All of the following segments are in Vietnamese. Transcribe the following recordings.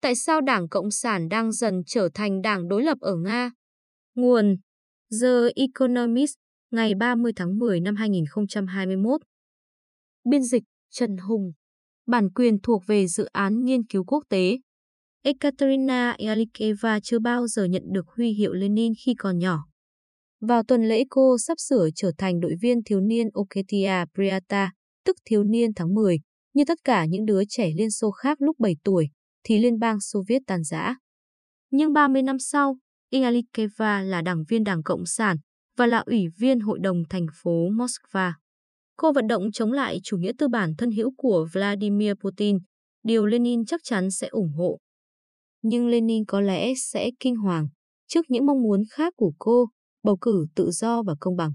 Tại sao Đảng Cộng sản đang dần trở thành đảng đối lập ở Nga? Nguồn The Economist, ngày 30 tháng 10 năm 2021. Biên dịch Trần Hùng. Bản quyền thuộc về dự án nghiên cứu quốc tế. Ekaterina Yalikeva chưa bao giờ nhận được huy hiệu Lenin khi còn nhỏ. Vào tuần lễ cô sắp sửa trở thành đội viên thiếu niên Oketia Priata, tức thiếu niên tháng 10, như tất cả những đứa trẻ Liên Xô khác lúc 7 tuổi, thì Liên bang Xô Viết tàn rã. Nhưng 30 năm sau, Ingalikeva là đảng viên Đảng Cộng sản và là ủy viên Hội đồng thành phố Moscow. Cô vận động chống lại chủ nghĩa tư bản thân hữu của Vladimir Putin, điều Lenin chắc chắn sẽ ủng hộ. Nhưng Lenin có lẽ sẽ kinh hoàng trước những mong muốn khác của cô, bầu cử tự do và công bằng.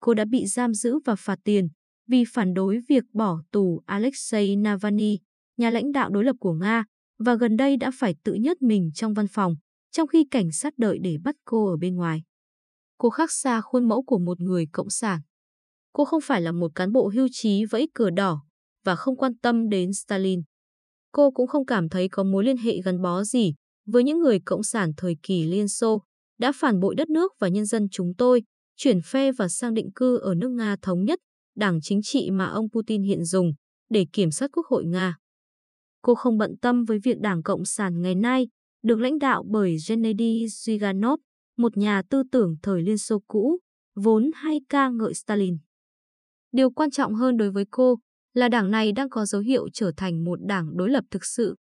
Cô đã bị giam giữ và phạt tiền vì phản đối việc bỏ tù Alexei Navalny, nhà lãnh đạo đối lập của Nga, và gần đây đã phải tự nhốt mình trong văn phòng, trong khi cảnh sát đợi để bắt cô ở bên ngoài. Cô khác xa khuôn mẫu của một người cộng sản. Cô không phải là một cán bộ hưu trí vẫy cờ đỏ và không quan tâm đến Stalin. Cô cũng không cảm thấy có mối liên hệ gắn bó gì với những người cộng sản thời kỳ Liên Xô đã phản bội đất nước và nhân dân chúng tôi, chuyển phe và sang định cư ở nước Nga thống nhất, đảng chính trị mà ông Putin hiện dùng để kiểm soát quốc hội Nga. Cô không bận tâm với việc Đảng Cộng sản ngày nay được lãnh đạo bởi Gennady Zyuganov, một nhà tư tưởng thời Liên Xô cũ, vốn hay ca ngợi Stalin. Điều quan trọng hơn đối với cô là đảng này đang có dấu hiệu trở thành một đảng đối lập thực sự.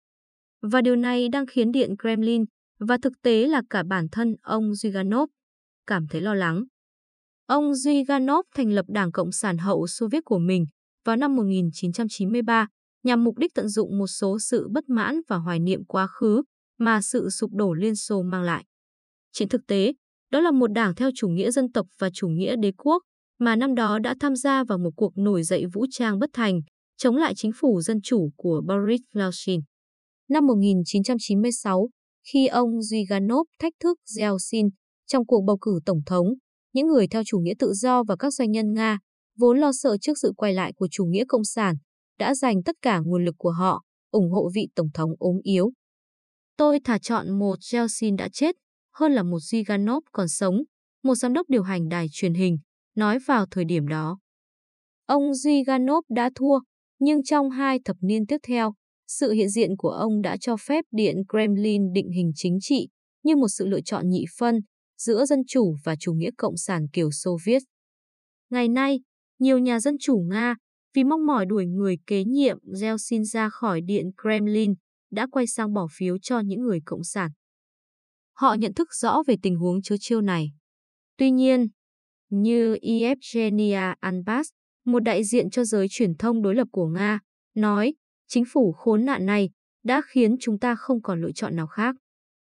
Và điều này đang khiến Điện Kremlin và thực tế là cả bản thân ông Zyuganov cảm thấy lo lắng. Ông Zyuganov thành lập Đảng Cộng sản hậu Xô Viết của mình vào năm 1993 nhằm mục đích tận dụng một số sự bất mãn và hoài niệm quá khứ mà sự sụp đổ Liên Xô mang lại. Trên thực tế, đó là một đảng theo chủ nghĩa dân tộc và chủ nghĩa đế quốc mà năm đó đã tham gia vào một cuộc nổi dậy vũ trang bất thành chống lại chính phủ dân chủ của Boris Yeltsin. Năm 1996, khi ông Zyuganov thách thức Yeltsin trong cuộc bầu cử tổng thống, những người theo chủ nghĩa tự do và các doanh nhân Nga vốn lo sợ trước sự quay lại của chủ nghĩa cộng sản đã dành tất cả nguồn lực của họ ủng hộ vị tổng thống ốm yếu. Tôi thà chọn một Gelsin đã chết hơn là một Ziganov còn sống, một giám đốc điều hành đài truyền hình, nói vào thời điểm đó. Ông Ziganov đã thua, nhưng trong hai thập niên tiếp theo, sự hiện diện của ông đã cho phép Điện Kremlin định hình chính trị như một sự lựa chọn nhị phân giữa dân chủ và chủ nghĩa cộng sản kiểu Xô Viết. Ngày nay, nhiều nhà dân chủ Nga, vì mong mỏi đuổi người kế nhiệm Yeltsin ra khỏi Điện Kremlin, đã quay sang bỏ phiếu cho những người cộng sản. Họ nhận thức rõ về tình huống chớ chiêu này. Tuy nhiên, như Evgenia Anbas, một đại diện cho giới truyền thông đối lập của Nga, nói chính phủ khốn nạn này đã khiến chúng ta không còn lựa chọn nào khác.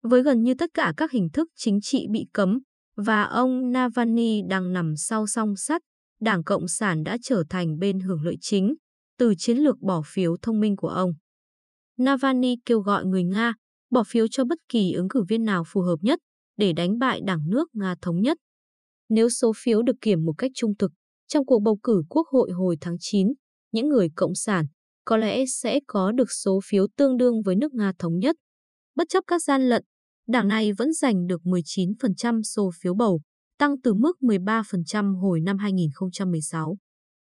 Với gần như tất cả các hình thức chính trị bị cấm và ông Navalny đang nằm sau song sắt, Đảng Cộng sản đã trở thành bên hưởng lợi chính từ chiến lược bỏ phiếu thông minh của ông. Navalny kêu gọi người Nga bỏ phiếu cho bất kỳ ứng cử viên nào phù hợp nhất để đánh bại đảng nước Nga thống nhất. Nếu số phiếu được kiểm một cách trung thực, trong cuộc bầu cử quốc hội hồi tháng 9, những người cộng sản có lẽ sẽ có được số phiếu tương đương với nước Nga thống nhất. Bất chấp các gian lận, đảng này vẫn giành được 19% số phiếu bầu, tăng từ mức 13% hồi năm 2016.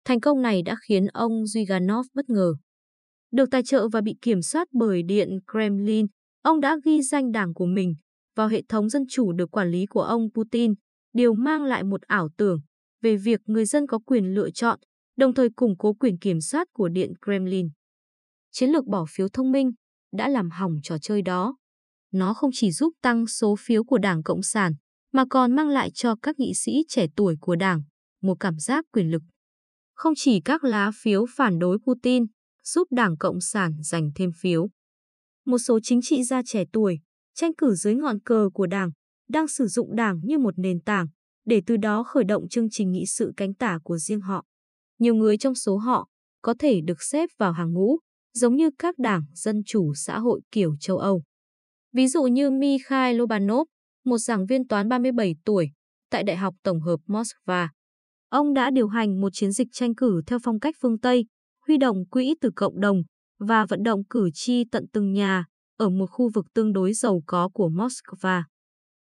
Thành công này đã khiến ông Zyuganov bất ngờ. Được tài trợ và bị kiểm soát bởi Điện Kremlin, ông đã ghi danh đảng của mình vào hệ thống dân chủ được quản lý của ông Putin, điều mang lại một ảo tưởng về việc người dân có quyền lựa chọn, đồng thời củng cố quyền kiểm soát của Điện Kremlin. Chiến lược bỏ phiếu thông minh đã làm hỏng trò chơi đó. Nó không chỉ giúp tăng số phiếu của Đảng Cộng sản, mà còn mang lại cho các nghị sĩ trẻ tuổi của Đảng một cảm giác quyền lực. Không chỉ các lá phiếu phản đối Putin giúp Đảng Cộng sản giành thêm phiếu. Một số chính trị gia trẻ tuổi, tranh cử dưới ngọn cờ của Đảng, đang sử dụng Đảng như một nền tảng để từ đó khởi động chương trình nghị sự cánh tả của riêng họ. Nhiều người trong số họ có thể được xếp vào hàng ngũ, giống như các đảng dân chủ xã hội kiểu châu Âu. Ví dụ như Mikhail Lobanov, một giảng viên toán 37 tuổi, tại Đại học Tổng hợp Moscow. Ông đã điều hành một chiến dịch tranh cử theo phong cách phương Tây, huy động quỹ từ cộng đồng và vận động cử tri tận từng nhà ở một khu vực tương đối giàu có của Moscow.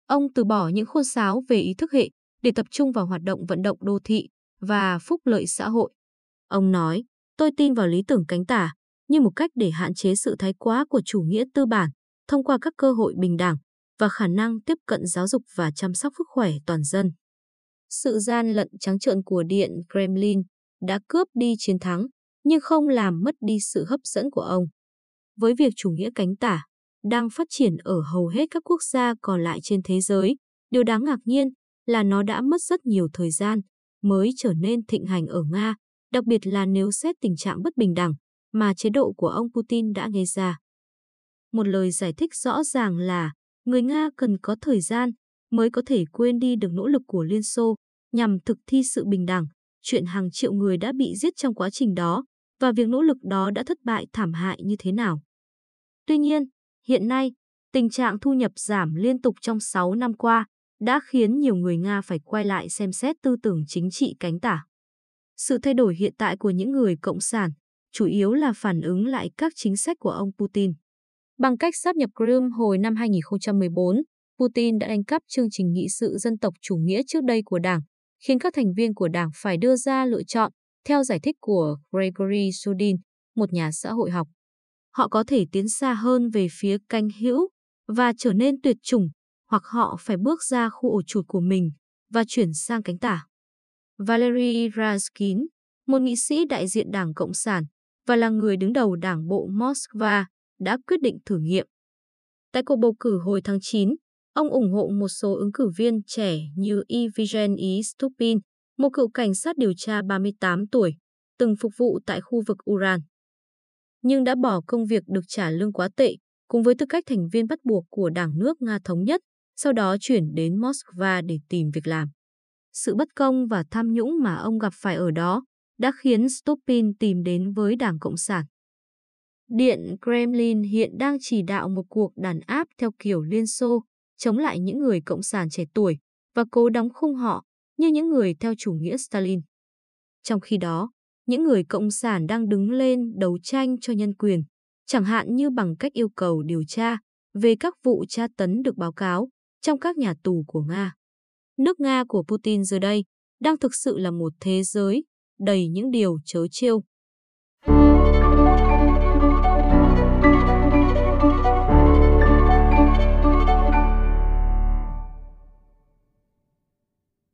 Ông từ bỏ những khuôn sáo về ý thức hệ để tập trung vào hoạt động vận động đô thị và phúc lợi xã hội. Ông nói, tôi tin vào lý tưởng cánh tả như một cách để hạn chế sự thái quá của chủ nghĩa tư bản thông qua các cơ hội bình đẳng và khả năng tiếp cận giáo dục và chăm sóc sức khỏe toàn dân. Sự gian lận trắng trợn của Điện Kremlin đã cướp đi chiến thắng, nhưng không làm mất đi sự hấp dẫn của ông. Với việc chủ nghĩa cánh tả đang phát triển ở hầu hết các quốc gia còn lại trên thế giới, điều đáng ngạc nhiên là nó đã mất rất nhiều thời gian mới trở nên thịnh hành ở Nga, đặc biệt là nếu xét tình trạng bất bình đẳng mà chế độ của ông Putin đã gây ra. Một lời giải thích rõ ràng là người Nga cần có thời gian mới có thể quên đi được nỗ lực của Liên Xô nhằm thực thi sự bình đẳng, chuyện hàng triệu người đã bị giết trong quá trình đó và việc nỗ lực đó đã thất bại thảm hại như thế nào. Tuy nhiên, hiện nay, tình trạng thu nhập giảm liên tục trong 6 năm qua đã khiến nhiều người Nga phải quay lại xem xét tư tưởng chính trị cánh tả. Sự thay đổi hiện tại của những người cộng sản chủ yếu là phản ứng lại các chính sách của ông Putin. Bằng cách sáp nhập Crimea hồi năm 2014, Putin đã đánh cắp chương trình nghị sự dân tộc chủ nghĩa trước đây của đảng, khiến các thành viên của đảng phải đưa ra lựa chọn, theo giải thích của Gregory Sudin, một nhà xã hội học. Họ có thể tiến xa hơn về phía canh hữu và trở nên tuyệt chủng, hoặc họ phải bước ra khu ổ chuột của mình và chuyển sang cánh tả. Valery Raskin, một nghị sĩ đại diện Đảng Cộng sản và là người đứng đầu Đảng bộ Moscow, đã quyết định thử nghiệm. Tại cuộc bầu cử hồi tháng 9, ông ủng hộ một số ứng cử viên trẻ như Evgeny e. Stupin, một cựu cảnh sát điều tra 38 tuổi, từng phục vụ tại khu vực Uran. Nhưng đã bỏ công việc được trả lương quá tệ, cùng với tư cách thành viên bắt buộc của Đảng nước Nga Thống nhất, sau đó chuyển đến Moscow để tìm việc làm. Sự bất công và tham nhũng mà ông gặp phải ở đó đã khiến Stupin tìm đến với Đảng Cộng sản. Điện Kremlin hiện đang chỉ đạo một cuộc đàn áp theo kiểu Liên Xô, chống lại những người cộng sản trẻ tuổi và cố đóng khung họ như những người theo chủ nghĩa Stalin. Trong khi đó, những người cộng sản đang đứng lên đấu tranh cho nhân quyền, chẳng hạn như bằng cách yêu cầu điều tra về các vụ tra tấn được báo cáo trong các nhà tù của Nga. Nước Nga của Putin giờ đây đang thực sự là một thế giới đầy những điều chớ trêu.